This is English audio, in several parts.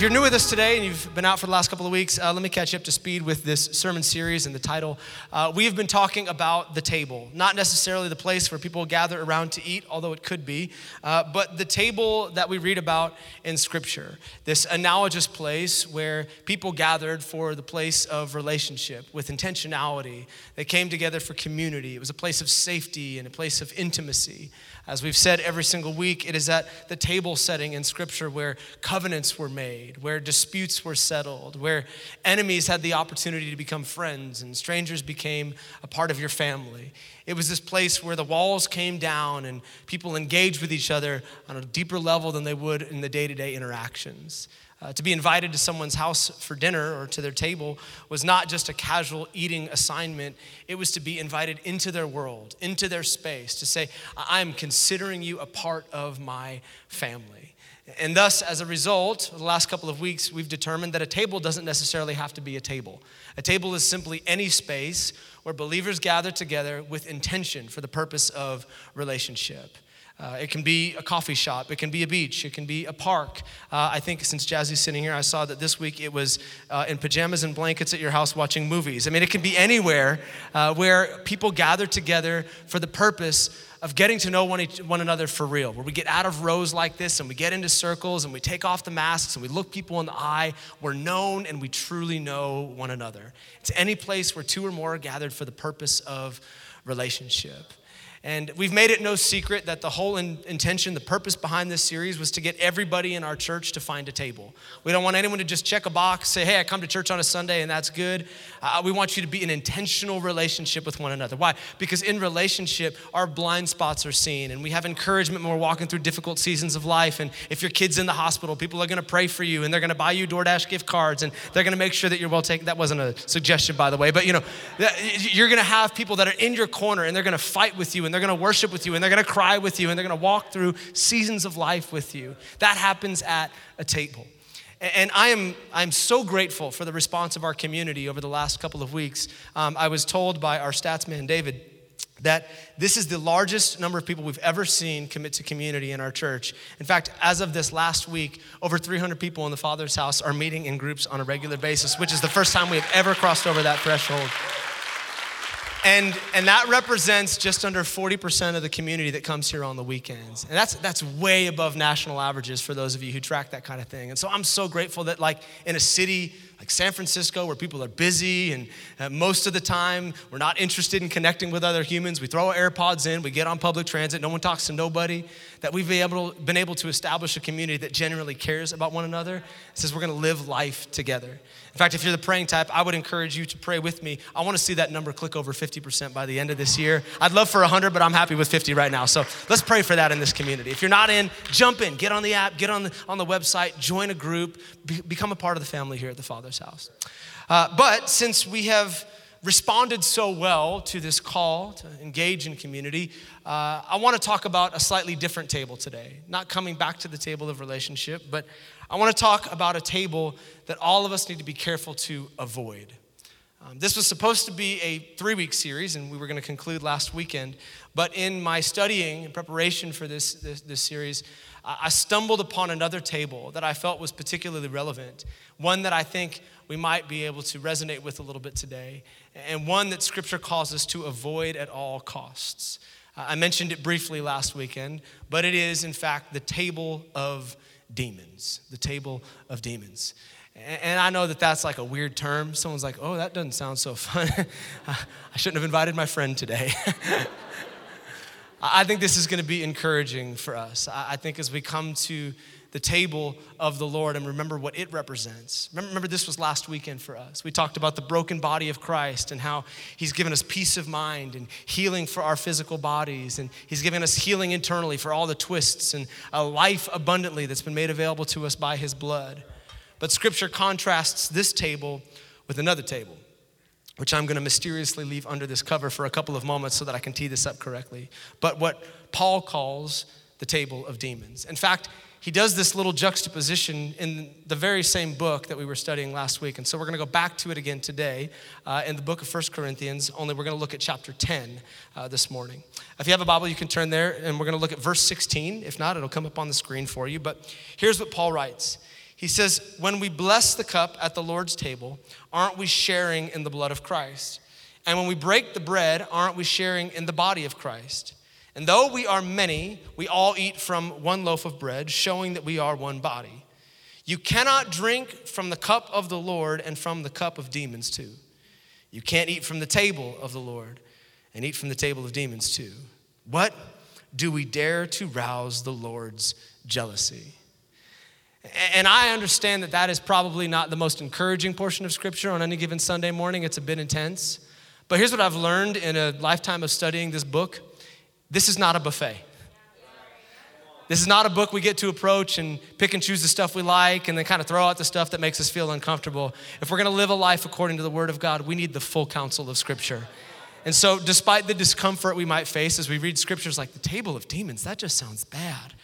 If you're new with us today and you've been out for the last couple of weeks, uh, let me catch you up to speed with this sermon series and the title. Uh, we have been talking about the table, not necessarily the place where people gather around to eat, although it could be, uh, but the table that we read about in Scripture, this analogous place where people gathered for the place of relationship with intentionality. They came together for community. It was a place of safety and a place of intimacy. As we've said every single week, it is at the table setting in Scripture where covenants were made, where disputes were settled, where enemies had the opportunity to become friends and strangers became a part of your family. It was this place where the walls came down and people engaged with each other on a deeper level than they would in the day to day interactions. Uh, to be invited to someone's house for dinner or to their table was not just a casual eating assignment, it was to be invited into their world, into their space, to say, I'm considering you a part of my family. And thus, as a result, the last couple of weeks, we've determined that a table doesn't necessarily have to be a table. A table is simply any space where believers gather together with intention for the purpose of relationship. Uh, it can be a coffee shop. It can be a beach. It can be a park. Uh, I think since Jazzy's sitting here, I saw that this week it was uh, in pajamas and blankets at your house watching movies. I mean, it can be anywhere uh, where people gather together for the purpose of getting to know one, each, one another for real, where we get out of rows like this and we get into circles and we take off the masks and we look people in the eye. We're known and we truly know one another. It's any place where two or more are gathered for the purpose of relationship. And we've made it no secret that the whole in, intention, the purpose behind this series was to get everybody in our church to find a table. We don't want anyone to just check a box, say, hey, I come to church on a Sunday and that's good. Uh, we want you to be in intentional relationship with one another. Why? Because in relationship, our blind spots are seen and we have encouragement when we're walking through difficult seasons of life. And if your kid's in the hospital, people are going to pray for you and they're going to buy you DoorDash gift cards and they're going to make sure that you're well taken. That wasn't a suggestion, by the way, but you know, you're going to have people that are in your corner and they're going to fight with you and they're going to worship with you and they're going to cry with you and they're going to walk through seasons of life with you. That happens at a table. And I am I'm so grateful for the response of our community over the last couple of weeks. Um, I was told by our stats man, David, that this is the largest number of people we've ever seen commit to community in our church. In fact, as of this last week, over 300 people in the Father's house are meeting in groups on a regular basis, which is the first time we have ever crossed over that threshold. And, and that represents just under 40% of the community that comes here on the weekends. And that's, that's way above national averages for those of you who track that kind of thing. And so I'm so grateful that, like, in a city like San Francisco, where people are busy and uh, most of the time we're not interested in connecting with other humans. We throw our AirPods in, we get on public transit, no one talks to nobody. That we've been able, been able to establish a community that genuinely cares about one another. It says we're gonna live life together. In fact, if you're the praying type, I would encourage you to pray with me. I wanna see that number click over 50% by the end of this year. I'd love for 100, but I'm happy with 50 right now. So let's pray for that in this community. If you're not in, jump in, get on the app, get on the, on the website, join a group, be, become a part of the family here at the Father Father's house. Uh, but since we have responded so well to this call to engage in community, uh, I want to talk about a slightly different table today. Not coming back to the table of relationship, but I want to talk about a table that all of us need to be careful to avoid. Um, this was supposed to be a three week series, and we were going to conclude last weekend. But in my studying in preparation for this, this, this series, I stumbled upon another table that I felt was particularly relevant, one that I think we might be able to resonate with a little bit today, and one that Scripture calls us to avoid at all costs. I mentioned it briefly last weekend, but it is, in fact, the table of demons. The table of demons. And I know that that's like a weird term. Someone's like, oh, that doesn't sound so fun. I shouldn't have invited my friend today. I think this is going to be encouraging for us. I think as we come to the table of the Lord and remember what it represents. Remember, this was last weekend for us. We talked about the broken body of Christ and how He's given us peace of mind and healing for our physical bodies. And He's given us healing internally for all the twists and a life abundantly that's been made available to us by His blood. But Scripture contrasts this table with another table which I'm going to mysteriously leave under this cover for a couple of moments so that I can tee this up correctly. But what Paul calls the table of demons. In fact, he does this little juxtaposition in the very same book that we were studying last week. And so we're going to go back to it again today uh, in the book of First Corinthians, only we're going to look at chapter 10 uh, this morning. If you have a Bible, you can turn there, and we're going to look at verse 16. If not, it'll come up on the screen for you. But here's what Paul writes He says, When we bless the cup at the Lord's table, aren't we sharing in the blood of Christ? And when we break the bread, aren't we sharing in the body of Christ? And though we are many, we all eat from one loaf of bread, showing that we are one body. You cannot drink from the cup of the Lord and from the cup of demons too. You can't eat from the table of the Lord and eat from the table of demons too. What do we dare to rouse the Lord's jealousy? And I understand that that is probably not the most encouraging portion of Scripture on any given Sunday morning. It's a bit intense. But here's what I've learned in a lifetime of studying this book this is not a buffet. This is not a book we get to approach and pick and choose the stuff we like and then kind of throw out the stuff that makes us feel uncomfortable. If we're going to live a life according to the Word of God, we need the full counsel of Scripture. And so, despite the discomfort we might face as we read scriptures like the table of demons, that just sounds bad.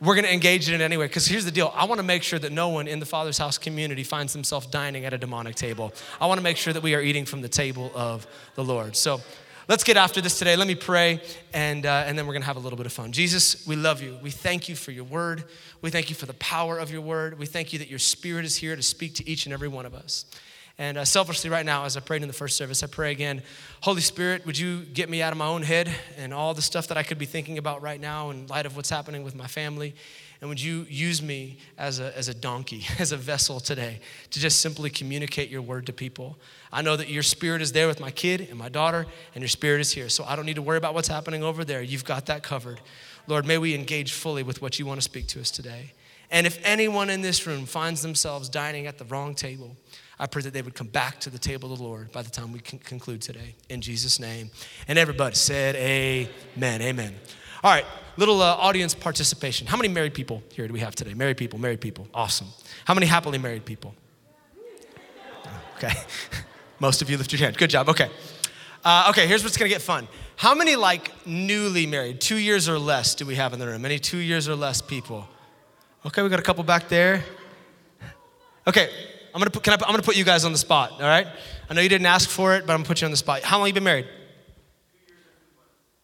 We're going to engage in it anyway, because here's the deal. I want to make sure that no one in the Father's house community finds himself dining at a demonic table. I want to make sure that we are eating from the table of the Lord. So, Let's get after this today. Let me pray, and, uh, and then we're going to have a little bit of fun. Jesus, we love you. We thank you for your word. We thank you for the power of your word. We thank you that your spirit is here to speak to each and every one of us. And uh, selfishly, right now, as I prayed in the first service, I pray again, Holy Spirit, would you get me out of my own head and all the stuff that I could be thinking about right now in light of what's happening with my family? And would you use me as a, as a donkey, as a vessel today to just simply communicate your word to people? I know that your spirit is there with my kid and my daughter, and your spirit is here. So I don't need to worry about what's happening over there. You've got that covered. Lord, may we engage fully with what you want to speak to us today. And if anyone in this room finds themselves dining at the wrong table, I pray that they would come back to the table of the Lord by the time we conclude today. In Jesus' name. And everybody said, Amen. Amen. All right, little uh, audience participation. How many married people here do we have today? Married people, married people. Awesome. How many happily married people? Okay. Most of you lift your hand. Good job. Okay. Uh, okay, here's what's gonna get fun. How many like newly married, two years or less, do we have in the room? Any two years or less people? Okay, we got a couple back there. Okay, I'm gonna put, can I, I'm gonna put you guys on the spot. All right. I know you didn't ask for it, but I'm gonna put you on the spot. How long have you been married?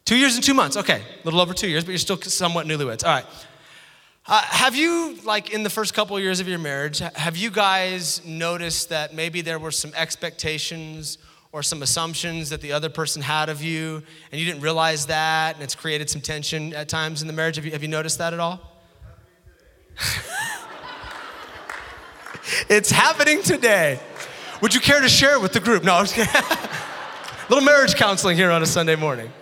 Two years and two months. Okay, a little over two years, but you're still somewhat newlyweds. All right. Uh, have you, like in the first couple of years of your marriage, have you guys noticed that maybe there were some expectations or some assumptions that the other person had of you and you didn't realize that and it's created some tension at times in the marriage? Have you, have you noticed that at all? it's happening today. Would you care to share it with the group? No, little marriage counseling here on a Sunday morning.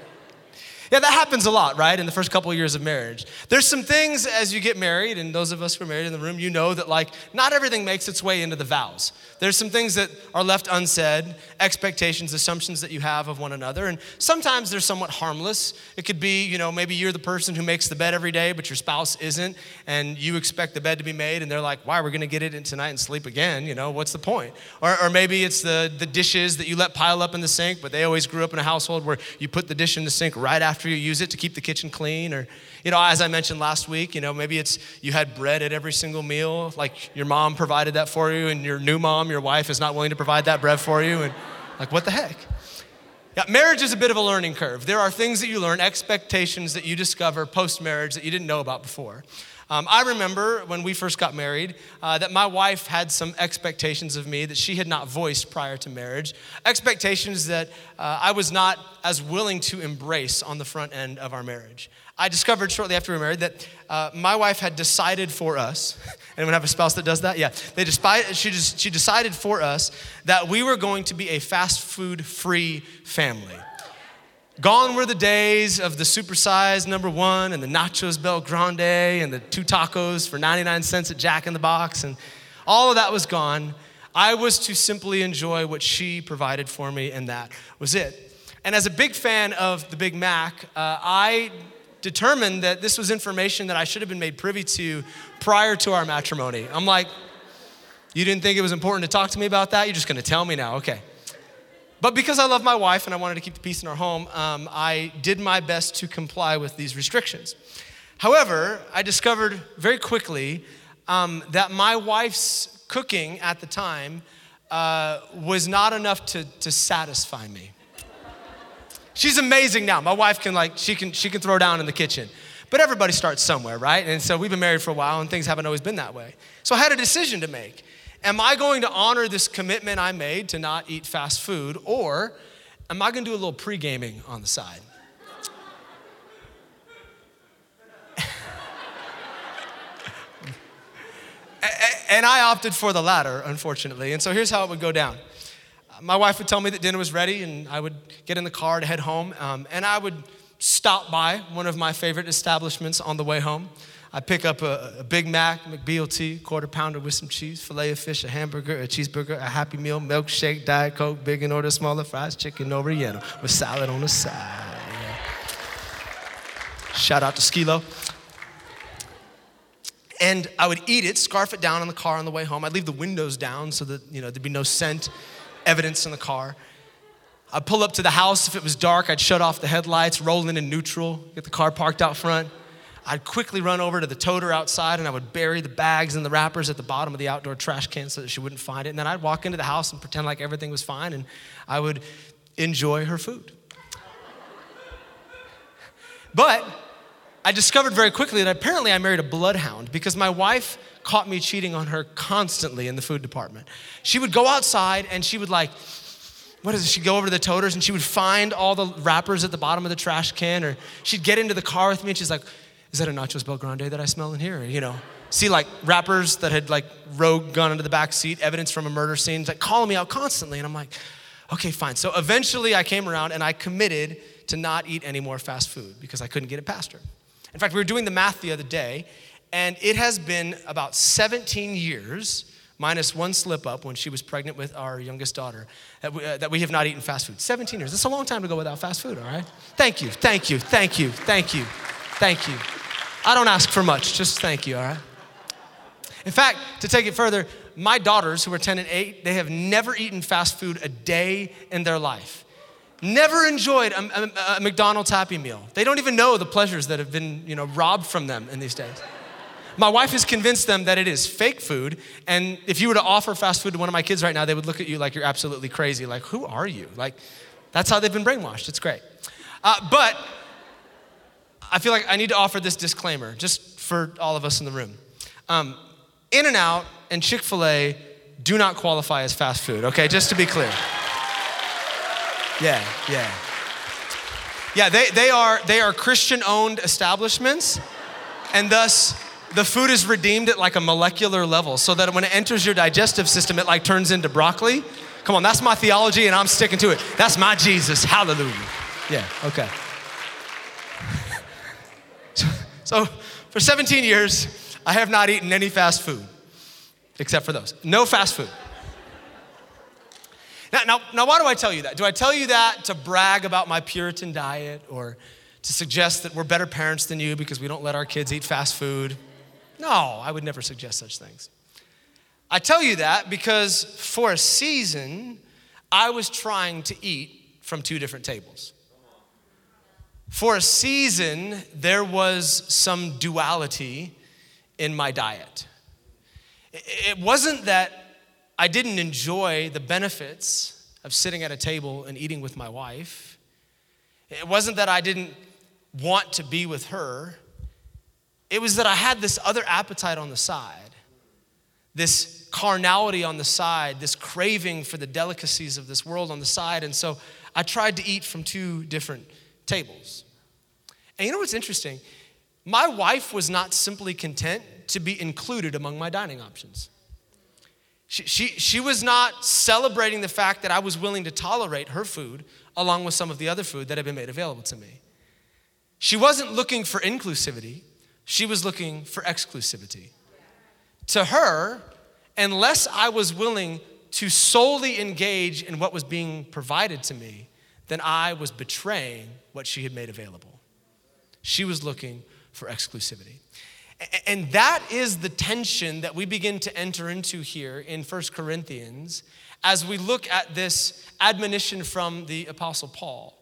Yeah, that happens a lot, right? In the first couple of years of marriage. There's some things as you get married, and those of us who are married in the room, you know that like not everything makes its way into the vows. There's some things that are left unsaid, expectations, assumptions that you have of one another, and sometimes they're somewhat harmless. It could be, you know, maybe you're the person who makes the bed every day, but your spouse isn't, and you expect the bed to be made, and they're like, why, we're gonna get it in tonight and sleep again, you know, what's the point? Or, or maybe it's the, the dishes that you let pile up in the sink, but they always grew up in a household where you put the dish in the sink right after after you use it to keep the kitchen clean or you know as i mentioned last week you know maybe it's you had bread at every single meal like your mom provided that for you and your new mom your wife is not willing to provide that bread for you and like what the heck yeah, marriage is a bit of a learning curve. There are things that you learn, expectations that you discover post marriage that you didn't know about before. Um, I remember when we first got married uh, that my wife had some expectations of me that she had not voiced prior to marriage, expectations that uh, I was not as willing to embrace on the front end of our marriage. I discovered shortly after we were married that uh, my wife had decided for us. Anyone have a spouse that does that? Yeah. They decided, she, just, she decided for us that we were going to be a fast food free family. Gone were the days of the supersized number one and the nachos BellGrande and the two tacos for 99 cents at Jack in the Box, and all of that was gone. I was to simply enjoy what she provided for me, and that was it. And as a big fan of the Big Mac, uh, I determined that this was information that I should have been made privy to prior to our matrimony. I'm like, you didn't think it was important to talk to me about that? You're just gonna tell me now? Okay. But because I love my wife and I wanted to keep the peace in our home, um, I did my best to comply with these restrictions. However, I discovered very quickly um, that my wife's cooking at the time uh, was not enough to, to satisfy me. She's amazing now. My wife can like she can she can throw down in the kitchen. But everybody starts somewhere, right? And so we've been married for a while and things haven't always been that way. So I had a decision to make. Am I going to honor this commitment I made to not eat fast food or am I going to do a little pre-gaming on the side? and I opted for the latter, unfortunately. And so here's how it would go down my wife would tell me that dinner was ready, and I would get in the car to head home. Um, and I would stop by one of my favorite establishments on the way home. I'd pick up a, a Big Mac, McDLT, quarter pounder with some cheese, filet of fish, a hamburger, a cheeseburger, a Happy Meal, milkshake, Diet Coke, big and order, smaller fries, chicken no relleno, with salad on the side. Shout out to Skilo. And I would eat it, scarf it down in the car on the way home. I'd leave the windows down so that you know there'd be no scent evidence in the car. I'd pull up to the house. If it was dark, I'd shut off the headlights, roll in in neutral, get the car parked out front. I'd quickly run over to the toter outside and I would bury the bags and the wrappers at the bottom of the outdoor trash can so that she wouldn't find it. And then I'd walk into the house and pretend like everything was fine and I would enjoy her food. But I discovered very quickly that apparently I married a bloodhound because my wife caught me cheating on her constantly in the food department. She would go outside and she would like, what is it? She'd go over to the toters and she would find all the wrappers at the bottom of the trash can, or she'd get into the car with me and she's like, is that a Nachos BellGrande that I smell in here? You know, see like rappers that had like rogue gone into the back seat, evidence from a murder scene, like calling me out constantly. And I'm like, okay, fine. So eventually I came around and I committed to not eat any more fast food because I couldn't get it past her. In fact, we were doing the math the other day, and it has been about 17 years, minus one slip up when she was pregnant with our youngest daughter, that we, uh, that we have not eaten fast food. 17 years. That's a long time to go without fast food, all right? Thank you, thank you, thank you, thank you, thank you. I don't ask for much, just thank you, all right? In fact, to take it further, my daughters, who are 10 and 8, they have never eaten fast food a day in their life. Never enjoyed a, a, a McDonald's Happy Meal. They don't even know the pleasures that have been, you know, robbed from them in these days. My wife has convinced them that it is fake food, and if you were to offer fast food to one of my kids right now, they would look at you like you're absolutely crazy. Like, who are you? Like, that's how they've been brainwashed. It's great. Uh, but I feel like I need to offer this disclaimer just for all of us in the room. Um, In-N-Out and Chick fil A do not qualify as fast food, okay? Just to be clear. Yeah, yeah. Yeah, they, they are, they are Christian owned establishments, and thus the food is redeemed at like a molecular level so that when it enters your digestive system, it like turns into broccoli. Come on, that's my theology and I'm sticking to it. That's my Jesus. Hallelujah. Yeah, okay. so, for 17 years, I have not eaten any fast food except for those. No fast food. Now, now, now, why do I tell you that? Do I tell you that to brag about my Puritan diet or to suggest that we're better parents than you because we don't let our kids eat fast food? No, I would never suggest such things. I tell you that because for a season, I was trying to eat from two different tables. For a season, there was some duality in my diet. It wasn't that I didn't enjoy the benefits of sitting at a table and eating with my wife. It wasn't that I didn't want to be with her. It was that I had this other appetite on the side, this carnality on the side, this craving for the delicacies of this world on the side. And so I tried to eat from two different tables. And you know what's interesting? My wife was not simply content to be included among my dining options. She, she, she was not celebrating the fact that I was willing to tolerate her food along with some of the other food that had been made available to me. She wasn't looking for inclusivity, she was looking for exclusivity. To her, unless I was willing to solely engage in what was being provided to me, then I was betraying what she had made available. She was looking for exclusivity. And that is the tension that we begin to enter into here in First Corinthians as we look at this admonition from the Apostle Paul.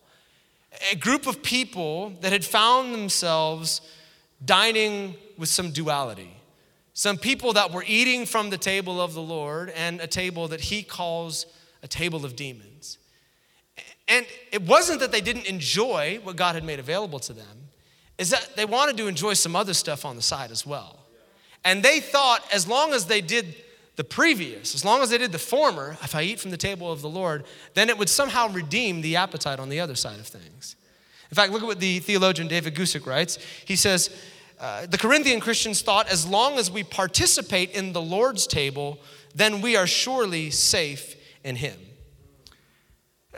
A group of people that had found themselves dining with some duality. Some people that were eating from the table of the Lord and a table that he calls a table of demons. And it wasn't that they didn't enjoy what God had made available to them, is that they wanted to enjoy some other stuff on the side as well. And they thought as long as they did the previous, as long as they did the former, if I eat from the table of the Lord, then it would somehow redeem the appetite on the other side of things. In fact, look at what the theologian David Guzik writes. He says, uh, the Corinthian Christians thought as long as we participate in the Lord's table, then we are surely safe in Him.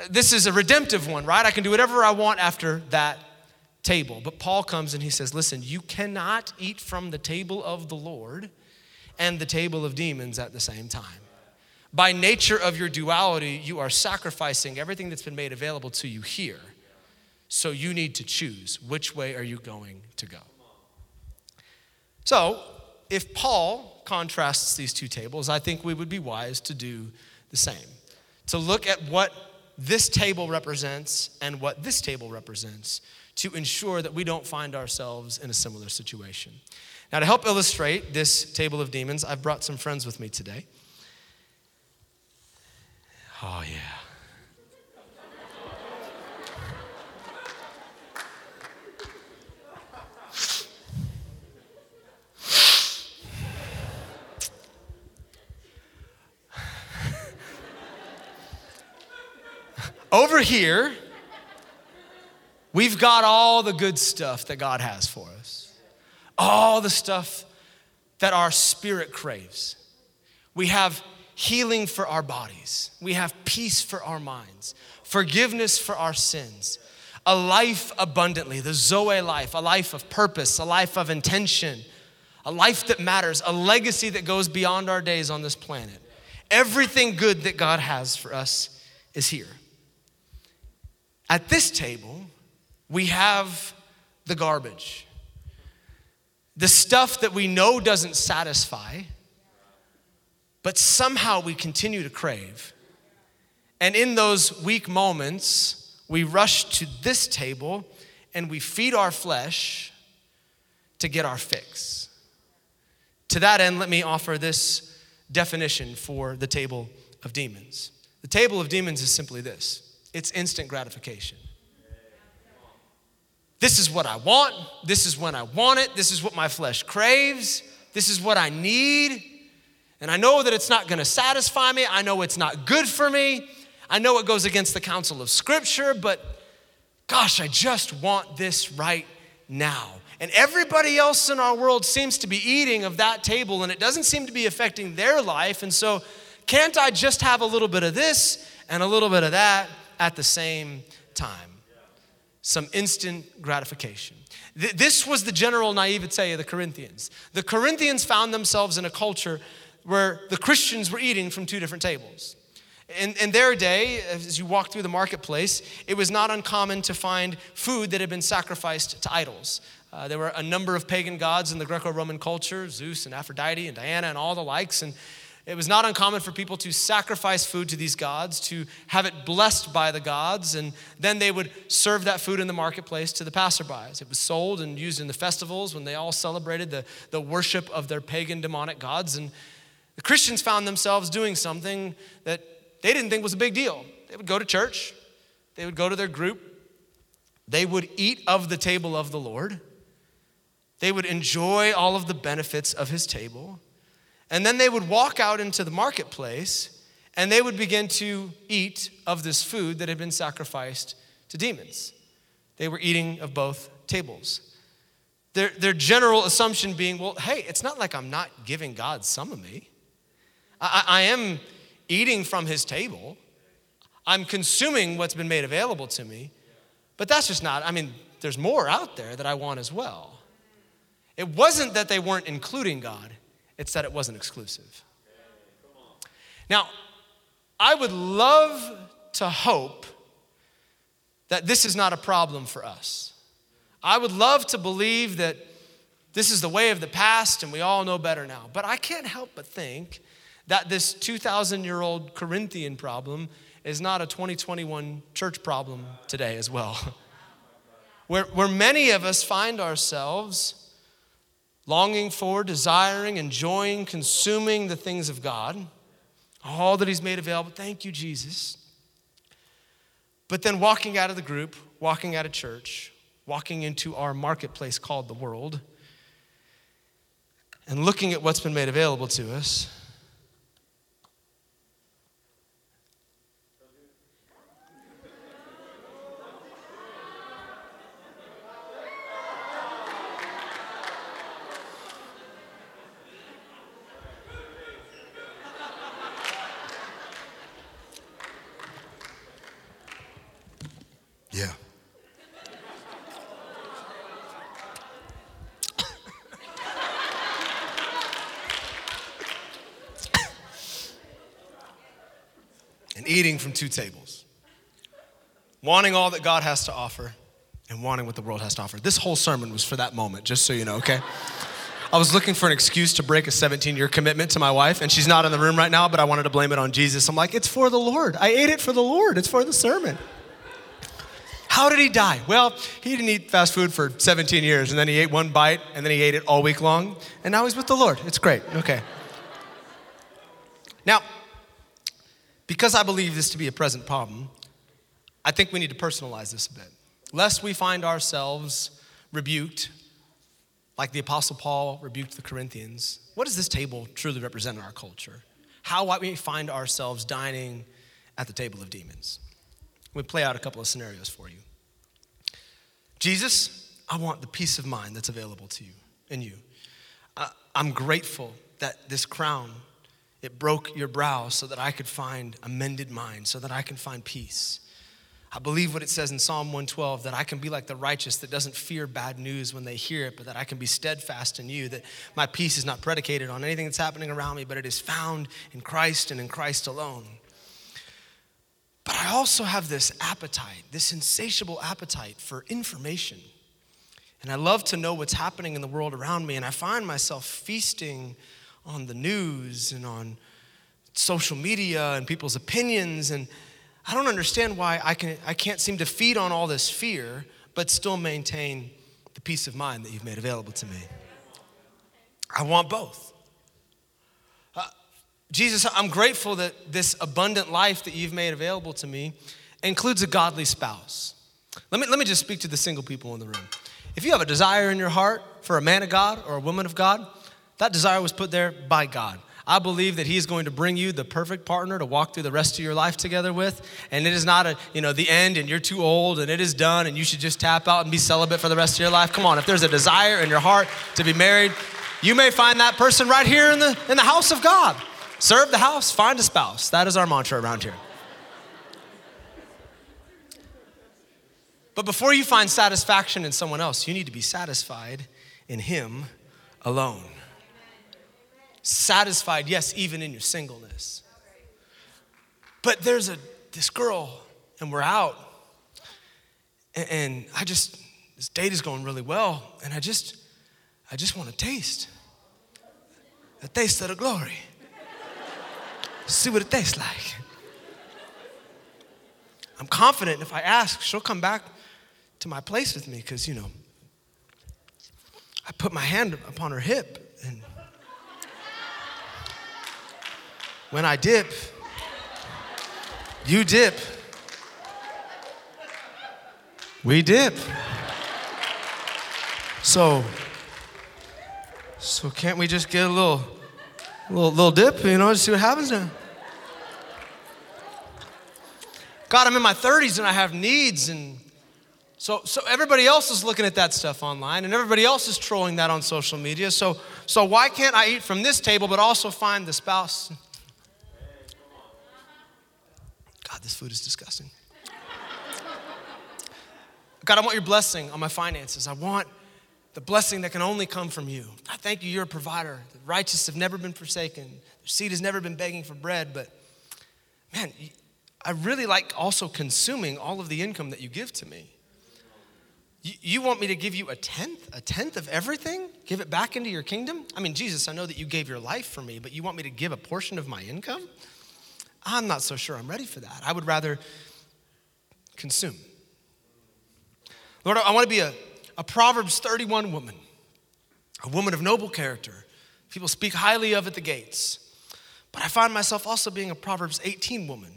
This is a redemptive one, right? I can do whatever I want after that table. But Paul comes and he says, Listen, you cannot eat from the table of the Lord and the table of demons at the same time. By nature of your duality, you are sacrificing everything that's been made available to you here. So you need to choose which way are you going to go. So, if Paul contrasts these two tables, I think we would be wise to do the same. To look at what this table represents and what this table represents to ensure that we don't find ourselves in a similar situation. Now, to help illustrate this table of demons, I've brought some friends with me today. Oh, yeah. Over here, we've got all the good stuff that God has for us, all the stuff that our spirit craves. We have healing for our bodies, we have peace for our minds, forgiveness for our sins, a life abundantly, the Zoe life, a life of purpose, a life of intention, a life that matters, a legacy that goes beyond our days on this planet. Everything good that God has for us is here. At this table, we have the garbage, the stuff that we know doesn't satisfy, but somehow we continue to crave. And in those weak moments, we rush to this table and we feed our flesh to get our fix. To that end, let me offer this definition for the table of demons. The table of demons is simply this it's instant gratification. This is what I want. This is when I want it. This is what my flesh craves. This is what I need. And I know that it's not going to satisfy me. I know it's not good for me. I know it goes against the counsel of Scripture, but gosh, I just want this right now. And everybody else in our world seems to be eating of that table, and it doesn't seem to be affecting their life. And so, can't I just have a little bit of this and a little bit of that at the same time. Some instant gratification. This was the general naivete of the Corinthians. The Corinthians found themselves in a culture where the Christians were eating from two different tables. In, in, their day, as you walk through the marketplace, it was not uncommon to find food that had been sacrificed to idols. Uh, there were a number of pagan gods in the Greco Roman culture Zeus and Aphrodite and Diana and all the likes. And it was not uncommon for people to sacrifice food to these gods, to have it blessed by the gods, and then they would serve that food in the marketplace to the passerbys. It was sold and used in the festivals when they all celebrated the, the worship of their pagan demonic gods. And the Christians found themselves doing something that they didn't think was a big deal. They would go to church, they would go to their group, they would eat of the table of the Lord, they would enjoy all of the benefits of his table. And then they would walk out into the marketplace and they would begin to eat of this food that had been sacrificed to demons. They were eating of both tables. Their, their general assumption being, well, hey, it's not like I'm not giving God some of me. I, I am eating from his table, I'm consuming what's been made available to me, but that's just not, I mean, there's more out there that I want as well. It wasn't that they weren't including God, it's that it wasn't exclusive. Now, I would love to hope that this is not a problem for us. I would love to believe that this is the way of the past and we all know better now. But I can't help but think that this 2,000 year old Corinthian problem is not a 2021 church problem today as well. where, where many of us find ourselves longing for, desiring, enjoying, consuming the things of God, all that He's made available. Thank you, Jesus. But then walking out of the group, walking out of church, walking into our marketplace called the world, and looking at what's been made available to us Yeah. and eating from two tables, wanting all that God has to offer and wanting what the world has to offer. This whole sermon was for that moment, just so you know, okay? I was looking for an excuse to break a 17 year commitment to my wife, and she's not in the room right now, but I wanted to blame it on Jesus. I'm like, it's for the Lord. I ate it for the Lord, it's for the sermon. How did he die? Well, he didn't eat fast food for 17 years, and then he ate one bite, and then he ate it all week long, and now he's with the Lord. It's great. Okay. Now, because I believe this to be a present problem, I think we need to personalize this a bit. Lest we find ourselves rebuked, like the Apostle Paul rebuked the Corinthians. What does this table truly represent in our culture? How might we find ourselves dining at the table of demons? Me play out a couple of scenarios for you. Jesus, I want the peace of mind that's available to you and you. I'm grateful that this crown, it broke your brow so that I could find a mended mind, so that I can find peace. I believe what it says in Psalm 112 that I can be like the righteous that doesn't fear bad news when they hear it, but that I can be steadfast in you, that my peace is not predicated on anything that's happening around me, but it is found in Christ and in Christ alone. But I also have this appetite, this insatiable appetite for information. And I love to know what's happening in the world around me. And I find myself feasting on the news and on social media and people's opinions. And I don't understand why I, can, I can't seem to feed on all this fear, but still maintain the peace of mind that you've made available to me. I want both. Jesus, I'm grateful that this abundant life that you've made available to me includes a godly spouse. Let me, let me just speak to the single people in the room. If you have a desire in your heart for a man of God or a woman of God, that desire was put there by God. I believe that He's going to bring you the perfect partner to walk through the rest of your life together with. And it is not a, you know, the end and you're too old and it is done and you should just tap out and be celibate for the rest of your life. Come on, if there's a desire in your heart to be married, you may find that person right here in the, in the house of God. Serve the house, find a spouse. That is our mantra around here. But before you find satisfaction in someone else, you need to be satisfied in Him alone. Satisfied, yes, even in your singleness. But there's a this girl, and we're out, and, and I just this date is going really well, and I just I just want to taste the taste of the glory see what it tastes like. I'm confident if I ask, she'll come back to my place with me because, you know, I put my hand upon her hip and when I dip, you dip. We dip. So, so can't we just get a little, little, little dip, you know, just see what happens now? God, I'm in my 30s and I have needs. And so, so everybody else is looking at that stuff online and everybody else is trolling that on social media. So, so why can't I eat from this table but also find the spouse? God, this food is disgusting. God, I want your blessing on my finances. I want the blessing that can only come from you. I thank you, you're a provider. The righteous have never been forsaken, their seed has never been begging for bread, but man, I really like also consuming all of the income that you give to me. You, you want me to give you a tenth, a tenth of everything? Give it back into your kingdom? I mean, Jesus, I know that you gave your life for me, but you want me to give a portion of my income? I'm not so sure I'm ready for that. I would rather consume. Lord, I want to be a, a Proverbs 31 woman. a woman of noble character. People speak highly of at the gates. But I find myself also being a Proverbs 18 woman,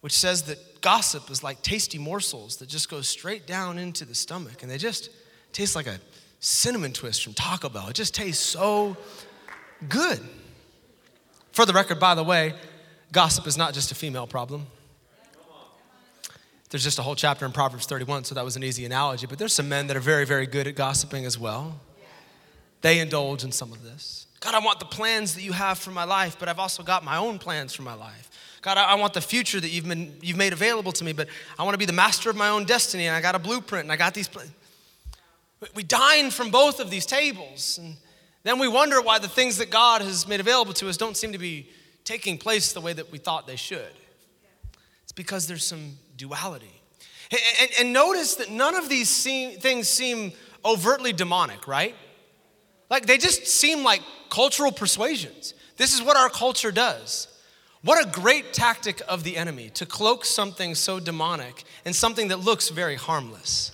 which says that gossip is like tasty morsels that just go straight down into the stomach and they just taste like a cinnamon twist from Taco Bell. It just tastes so good. For the record, by the way, gossip is not just a female problem. There's just a whole chapter in Proverbs 31, so that was an easy analogy. But there's some men that are very, very good at gossiping as well. They indulge in some of this. God, I want the plans that you have for my life, but I've also got my own plans for my life. God, I, want the future that you've, been, you've made available to me, but I want to be the master of my own destiny, and I got a blueprint, and I got these plans. We dine from both of these tables, and then we wonder why the things that God has made available to us don't seem to be taking place the way that we thought they should. It's because there's some duality. And, and notice that none of these seem, things seem overtly demonic, right? Like they just seem like cultural persuasions. This is what our culture does. What a great tactic of the enemy to cloak something so demonic and something that looks very harmless.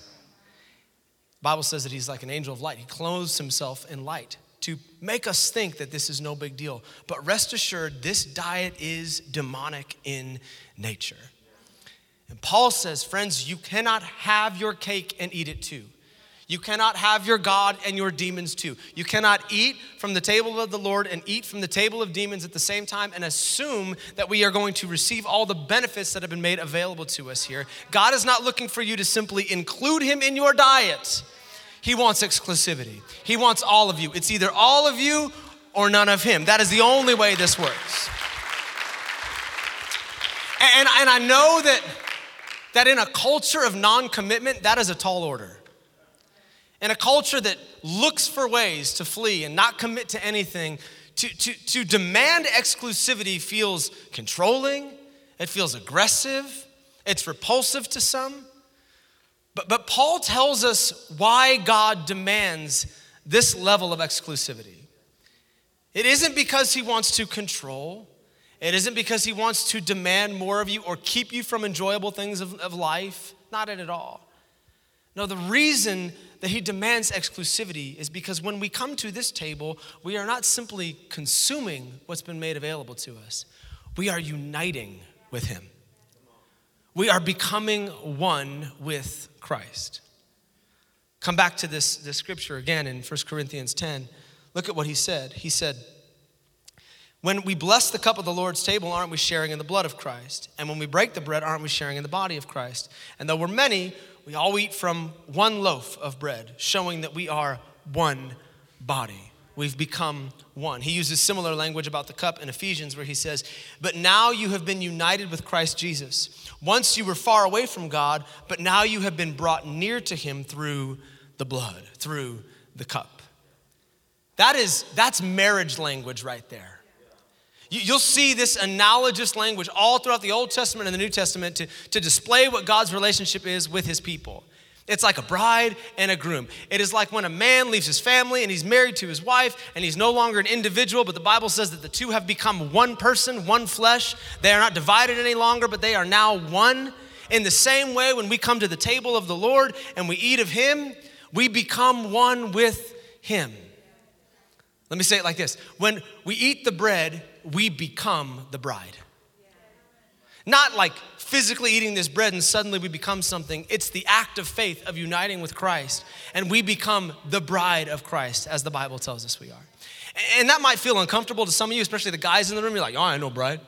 The Bible says that he's like an angel of light. He clothes himself in light to make us think that this is no big deal. But rest assured, this diet is demonic in nature. And Paul says, friends, you cannot have your cake and eat it too. You cannot have your God and your demons too. You cannot eat from the table of the Lord and eat from the table of demons at the same time and assume that we are going to receive all the benefits that have been made available to us here. God is not looking for you to simply include Him in your diet, He wants exclusivity. He wants all of you. It's either all of you or none of Him. That is the only way this works. And, and I know that, that in a culture of non commitment, that is a tall order. In a culture that looks for ways to flee and not commit to anything, to, to, to demand exclusivity feels controlling, it feels aggressive, it's repulsive to some. But, but Paul tells us why God demands this level of exclusivity. It isn't because he wants to control, it isn't because he wants to demand more of you or keep you from enjoyable things of, of life. Not at all. No, the reason that he demands exclusivity is because when we come to this table, we are not simply consuming what's been made available to us, we are uniting with him. We are becoming one with Christ. Come back to this, this scripture again in 1 Corinthians 10. Look at what he said. He said, when we bless the cup of the Lord's table, aren't we sharing in the blood of Christ? And when we break the bread, aren't we sharing in the body of Christ? And though we're many, we all eat from one loaf of bread, showing that we are one body. We've become one. He uses similar language about the cup in Ephesians, where he says, But now you have been united with Christ Jesus. Once you were far away from God, but now you have been brought near to him through the blood, through the cup. That is, that's marriage language right there. You'll see this analogous language all throughout the Old Testament and the New Testament to, to display what God's relationship is with his people. It's like a bride and a groom. It is like when a man leaves his family and he's married to his wife and he's no longer an individual, but the Bible says that the two have become one person, one flesh. They are not divided any longer, but they are now one. In the same way, when we come to the table of the Lord and we eat of him, we become one with him. Let me say it like this when we eat the bread, we become the bride. Not like physically eating this bread and suddenly we become something. It's the act of faith of uniting with Christ, and we become the bride of Christ, as the Bible tells us we are. And that might feel uncomfortable to some of you, especially the guys in the room. You're like, oh, I ain't no bride.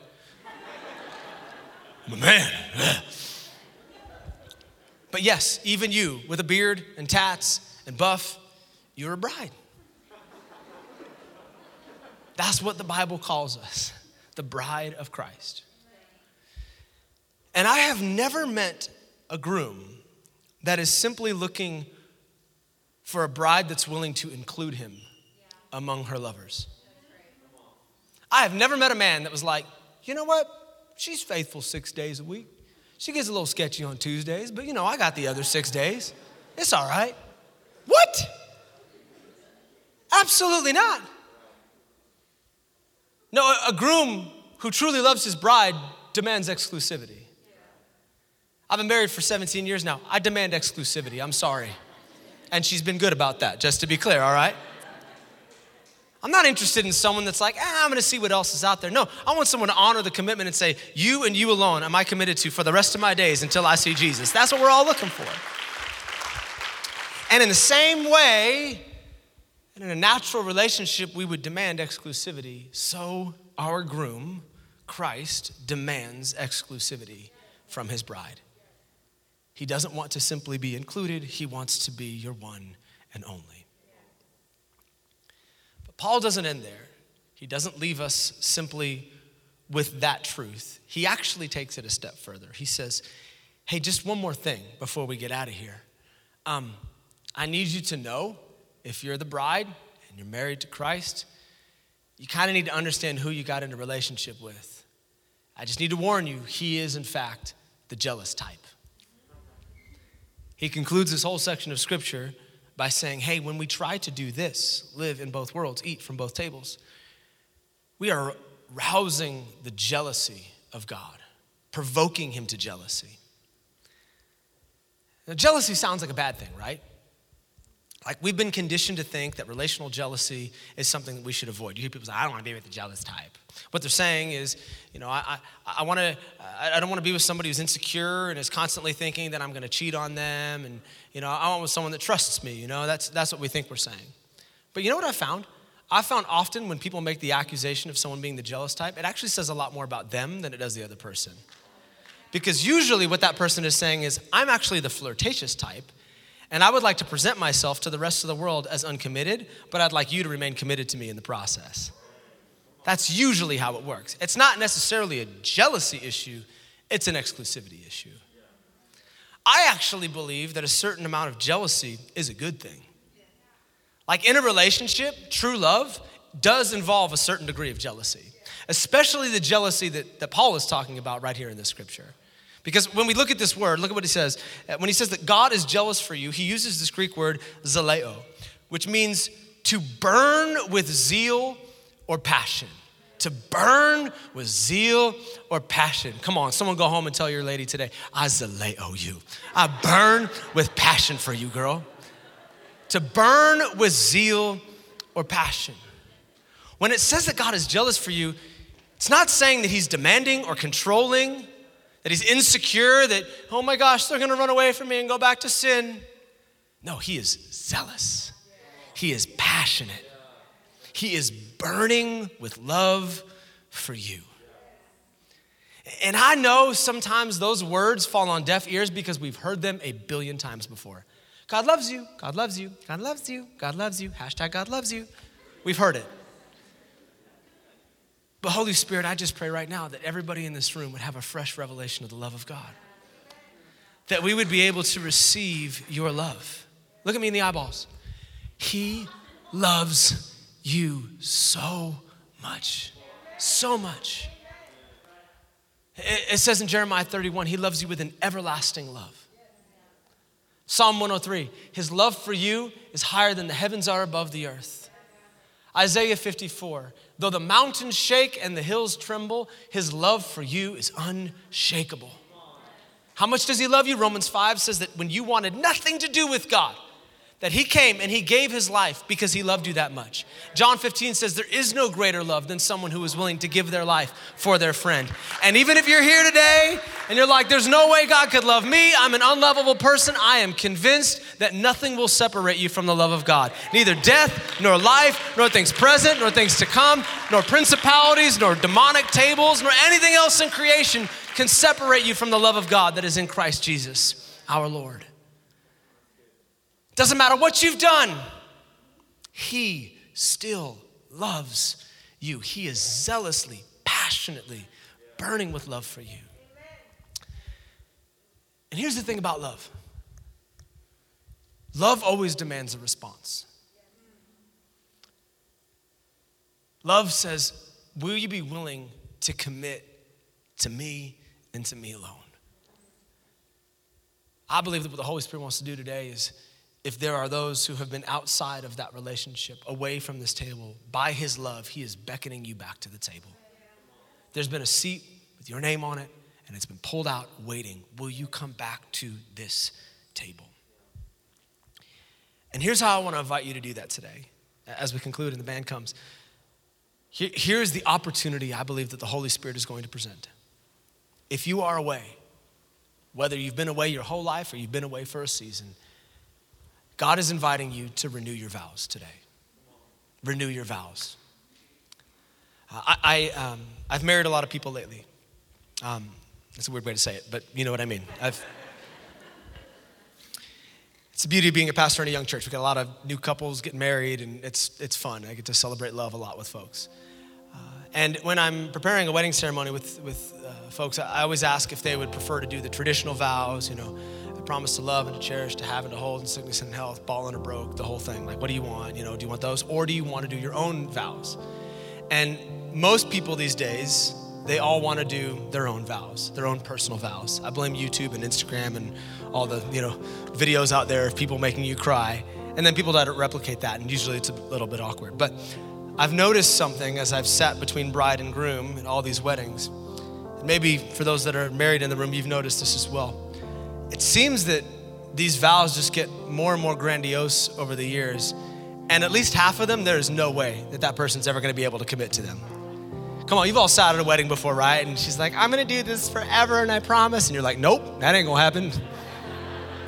I'm a man. but yes, even you with a beard and tats and buff, you're a bride. That's what the Bible calls us the bride of Christ. And I have never met a groom that is simply looking for a bride that's willing to include him among her lovers. I have never met a man that was like, you know what? She's faithful six days a week. She gets a little sketchy on Tuesdays, but you know, I got the other six days. It's all right. What? Absolutely not. No, a groom who truly loves his bride demands exclusivity. I've been married for 17 years now. I demand exclusivity. I'm sorry. And she's been good about that, just to be clear, all right? I'm not interested in someone that's like, ah, I'm gonna see what else is out there. No, I want someone to honor the commitment and say, You and you alone am I committed to for the rest of my days until I see Jesus. That's what we're all looking for. And in the same way, in a natural relationship, we would demand exclusivity. So our groom, Christ, demands exclusivity from his bride. He doesn't want to simply be included, he wants to be your one and only. But Paul doesn't end there. He doesn't leave us simply with that truth. He actually takes it a step further. He says, Hey, just one more thing before we get out of here. Um, I need you to know if you're the bride and you're married to Christ, you kind of need to understand who you got into relationship with. I just need to warn you, he is, in fact, the jealous type. He concludes this whole section of scripture by saying, Hey, when we try to do this, live in both worlds, eat from both tables, we are rousing the jealousy of God, provoking him to jealousy. Now, jealousy sounds like a bad thing, right? Like we've been conditioned to think that relational jealousy is something that we should avoid. You hear people say, "I don't want to be with the jealous type." What they're saying is, you know, I, I, I want to, I don't want to be with somebody who's insecure and is constantly thinking that I'm going to cheat on them, and you know, I want with someone that trusts me. You know, that's that's what we think we're saying. But you know what I found? I found often when people make the accusation of someone being the jealous type, it actually says a lot more about them than it does the other person. Because usually what that person is saying is, I'm actually the flirtatious type, and I would like to present myself to the rest of the world as uncommitted, but I'd like you to remain committed to me in the process. That's usually how it works. It's not necessarily a jealousy issue, it's an exclusivity issue. I actually believe that a certain amount of jealousy is a good thing. Like in a relationship, true love does involve a certain degree of jealousy, especially the jealousy that, that Paul is talking about right here in this scripture. Because when we look at this word, look at what he says. Uh, when he says that God is jealous for you, he uses this Greek word zaleo, which means to burn with zeal or passion. To burn with zeal or passion. Come on, someone go home and tell your lady today, I zaleo you. I burn with passion for you, girl. To burn with zeal or passion. When it says that God is jealous for you, it's not saying that he's demanding or controlling that he's insecure, that, oh my gosh, they're gonna run away from me and go back to sin. No, he is zealous, he is passionate, he is burning with love for you. And I know sometimes those words fall on deaf ears because we've heard them a billion times before. God loves you, God loves you, God loves you, God loves you, hashtag God loves you. We've heard it. But Holy Spirit, I just pray right now that everybody in this room would have a fresh revelation of the love of God. That we would be able to receive your love. Look at me in the eyeballs. He loves you so much. So much. It says in Jeremiah 31, He loves you with an everlasting love. Psalm 103, His love for you is higher than the heavens are above the earth. Isaiah 54, Though the mountains shake and the hills tremble, his love for you is unshakable. How much does he love you? Romans 5 says that when you wanted nothing to do with God, that he came and he gave his life because he loved you that much. John 15 says there is no greater love than someone who is willing to give their life for their friend. And even if you're here today and you're like, there's no way God could love me, I'm an unlovable person, I am convinced that nothing will separate you from the love of God. Neither death, nor life, nor things present, nor things to come, nor principalities, nor demonic tables, nor anything else in creation can separate you from the love of God that is in Christ Jesus, our Lord. Doesn't matter what you've done, He still loves you. He is zealously, passionately burning with love for you. And here's the thing about love love always demands a response. Love says, Will you be willing to commit to me and to me alone? I believe that what the Holy Spirit wants to do today is if there are those who have been outside of that relationship, away from this table, by His love, He is beckoning you back to the table. There's been a seat with your name on it, and it's been pulled out, waiting. Will you come back to this table? And here's how I want to invite you to do that today. as we conclude and the band comes. Here's the opportunity I believe that the Holy Spirit is going to present. If you are away, whether you've been away your whole life or you've been away for a season, God is inviting you to renew your vows today. Renew your vows. I, I, um, I've married a lot of people lately. Um, that's a weird way to say it, but you know what I mean. I've, it's the beauty of being a pastor in a young church. We've got a lot of new couples getting married, and it's, it's fun. I get to celebrate love a lot with folks. Uh, and when I'm preparing a wedding ceremony with, with uh, folks, I always ask if they would prefer to do the traditional vows, you know, promise to love and to cherish, to have and to hold in sickness and health, ball and a broke, the whole thing. Like, what do you want? You know, do you want those? Or do you want to do your own vows? And most people these days, they all want to do their own vows, their own personal vows. I blame YouTube and Instagram and all the, you know, videos out there of people making you cry. And then people try to replicate that, and usually it's a little bit awkward. But I've noticed something as I've sat between bride and groom at all these weddings. Maybe for those that are married in the room, you've noticed this as well. It seems that these vows just get more and more grandiose over the years. And at least half of them, there is no way that that person's ever to be able to commit to them. Come on, you've all sat at a wedding before, right? And she's like, I'm gonna do this forever and I promise. And you're like, nope, that ain't gonna happen.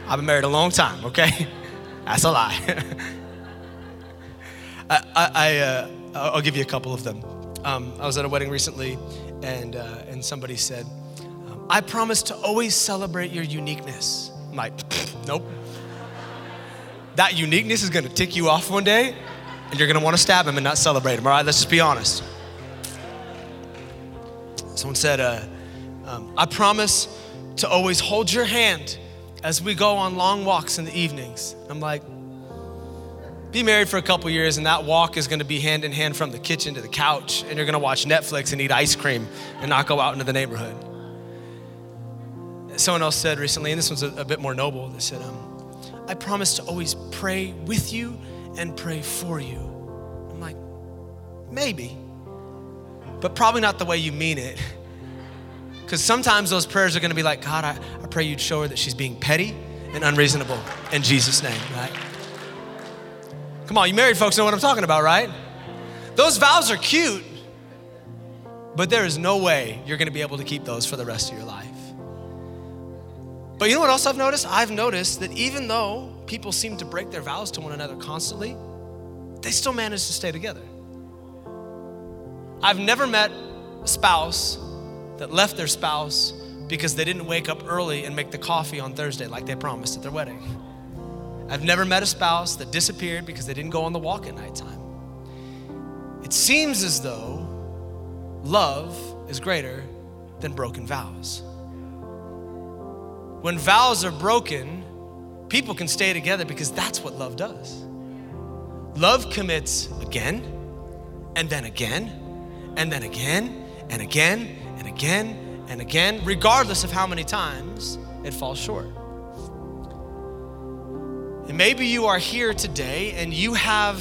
I've been married a long time, okay? That's a lie. I, I, uh, I'll give you a couple of them. Um, I was at a wedding recently and, uh, and somebody said, I promise to always celebrate your uniqueness. I'm like, nope. That uniqueness is gonna tick you off one day and you're gonna wanna stab him and not celebrate him, all right? Let's just be honest. Someone said, uh, um, I promise to always hold your hand as we go on long walks in the evenings. I'm like, be married for a couple years, and that walk is gonna be hand in hand from the kitchen to the couch, and you're gonna watch Netflix and eat ice cream and not go out into the neighborhood. Someone else said recently, and this one's a, a bit more noble, they said, um, I promise to always pray with you and pray for you. I'm like, maybe but probably not the way you mean it. Because sometimes those prayers are going to be like, God, I, I pray you'd show her that she's being petty and unreasonable in Jesus' name, right? Come on, you married folks know what I'm talking about, right? Those vows are cute, but there is no way you're going to be able to keep those for the rest of your life. But you know what else I've noticed? I've noticed that even though people seem to break their vows to one another constantly, they still manage to stay together. I've never met a spouse that left their spouse because they didn't wake up early and make the coffee on Thursday like they promised at their wedding. I've never met a spouse that disappeared because they didn't go on the walk at nighttime. It seems as though love is greater than broken vows. When vows are broken, people can stay together because that's what love does. Love commits again and then again and then again and again and again and again, regardless of how many times it falls short. And maybe you are here today and you have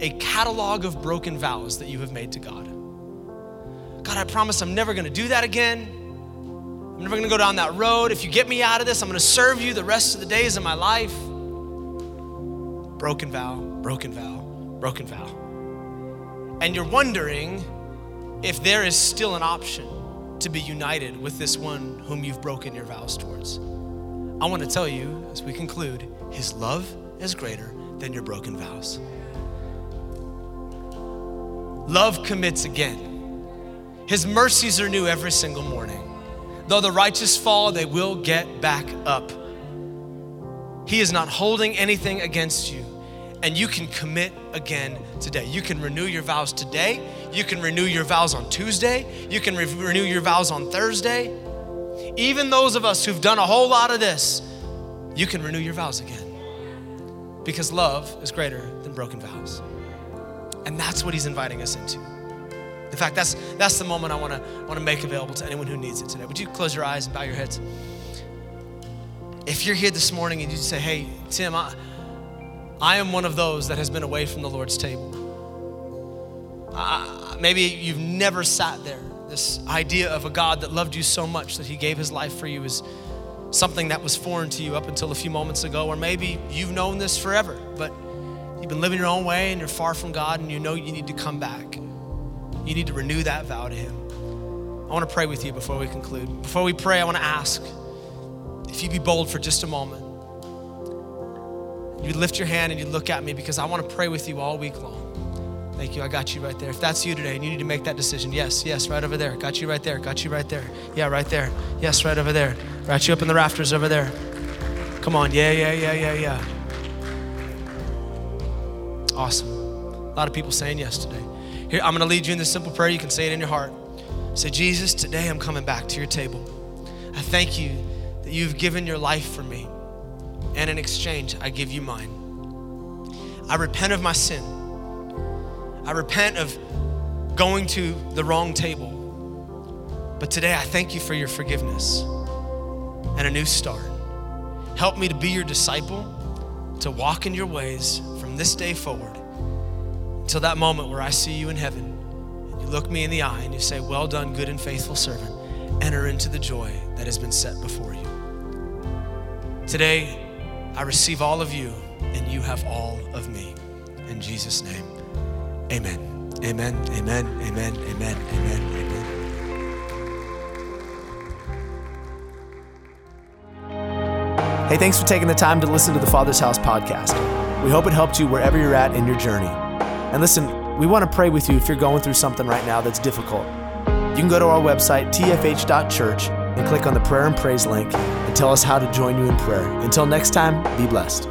a catalog of broken vows that you have made to God. God, I promise I'm never gonna do that again. I'm never gonna go down that road. If you get me out of this, I'm gonna serve you the rest of the days of my life. Broken vow, broken vow, broken vow. And you're wondering, if there is still an option to be united with this one whom you've broken your vows towards. I want to tell you as we conclude, his love is greater than your broken vows. Love commits again. His mercies are new every single morning. Though the righteous fall, they will get back up. He is not holding anything against you and you can commit again today. You can renew your vows today. You can renew your vows on Tuesday. You can re- renew your vows on Thursday. Even those of us who've done a whole lot of this, you can renew your vows again. Because love is greater than broken vows. And that's what he's inviting us into. In fact, that's, that's the moment I wanna, wanna make available to anyone who needs it today. Would you close your eyes and bow your heads? If you're here this morning and you say, hey, Tim, I, I am one of those that has been away from the Lord's table. Uh, maybe you've never sat there. This idea of a God that loved you so much that he gave his life for you is something that was foreign to you up until a few moments ago, or maybe you've known this forever, but You've been living your own way and you're far from God and you know you need to come back. You need to renew that vow to Him. I want to pray with you before we conclude. Before we pray, I want to ask if you'd be bold for just a moment. You'd lift your hand and you'd look at me because I want to pray with you all week long. Thank you. I got you right there. If that's you today and you need to make that decision, yes, yes, right over there. Got you right there. Got you right there. Yeah, right there. Yes, right over there. Got you up in the rafters over there. Come on. Yeah, yeah, yeah, yeah, yeah. Awesome. A lot of people saying yes today. Here, I'm going to lead you in this simple prayer. You can say it in your heart. Say, Jesus, today I'm coming back to your table. I thank you that you've given your life for me. And in exchange, I give you mine. I repent of my sin. I repent of going to the wrong table. But today, I thank you for your forgiveness and a new start. Help me to be your disciple, to walk in your ways from this day forward until that moment where I see you in heaven. And you look me in the eye and you say, Well done, good and faithful servant. Enter into the joy that has been set before you. Today, I receive all of you, and you have all of me. In Jesus' name, amen. Amen, amen, amen, amen, amen, amen. Hey, thanks for taking the time to listen to the Father's House podcast. We hope it helped you wherever you're at in your journey. And listen, we want to pray with you if you're going through something right now that's difficult. You can go to our website, tfh.church, and click on the prayer and praise link and tell us how to join you in prayer. Until next time, be blessed.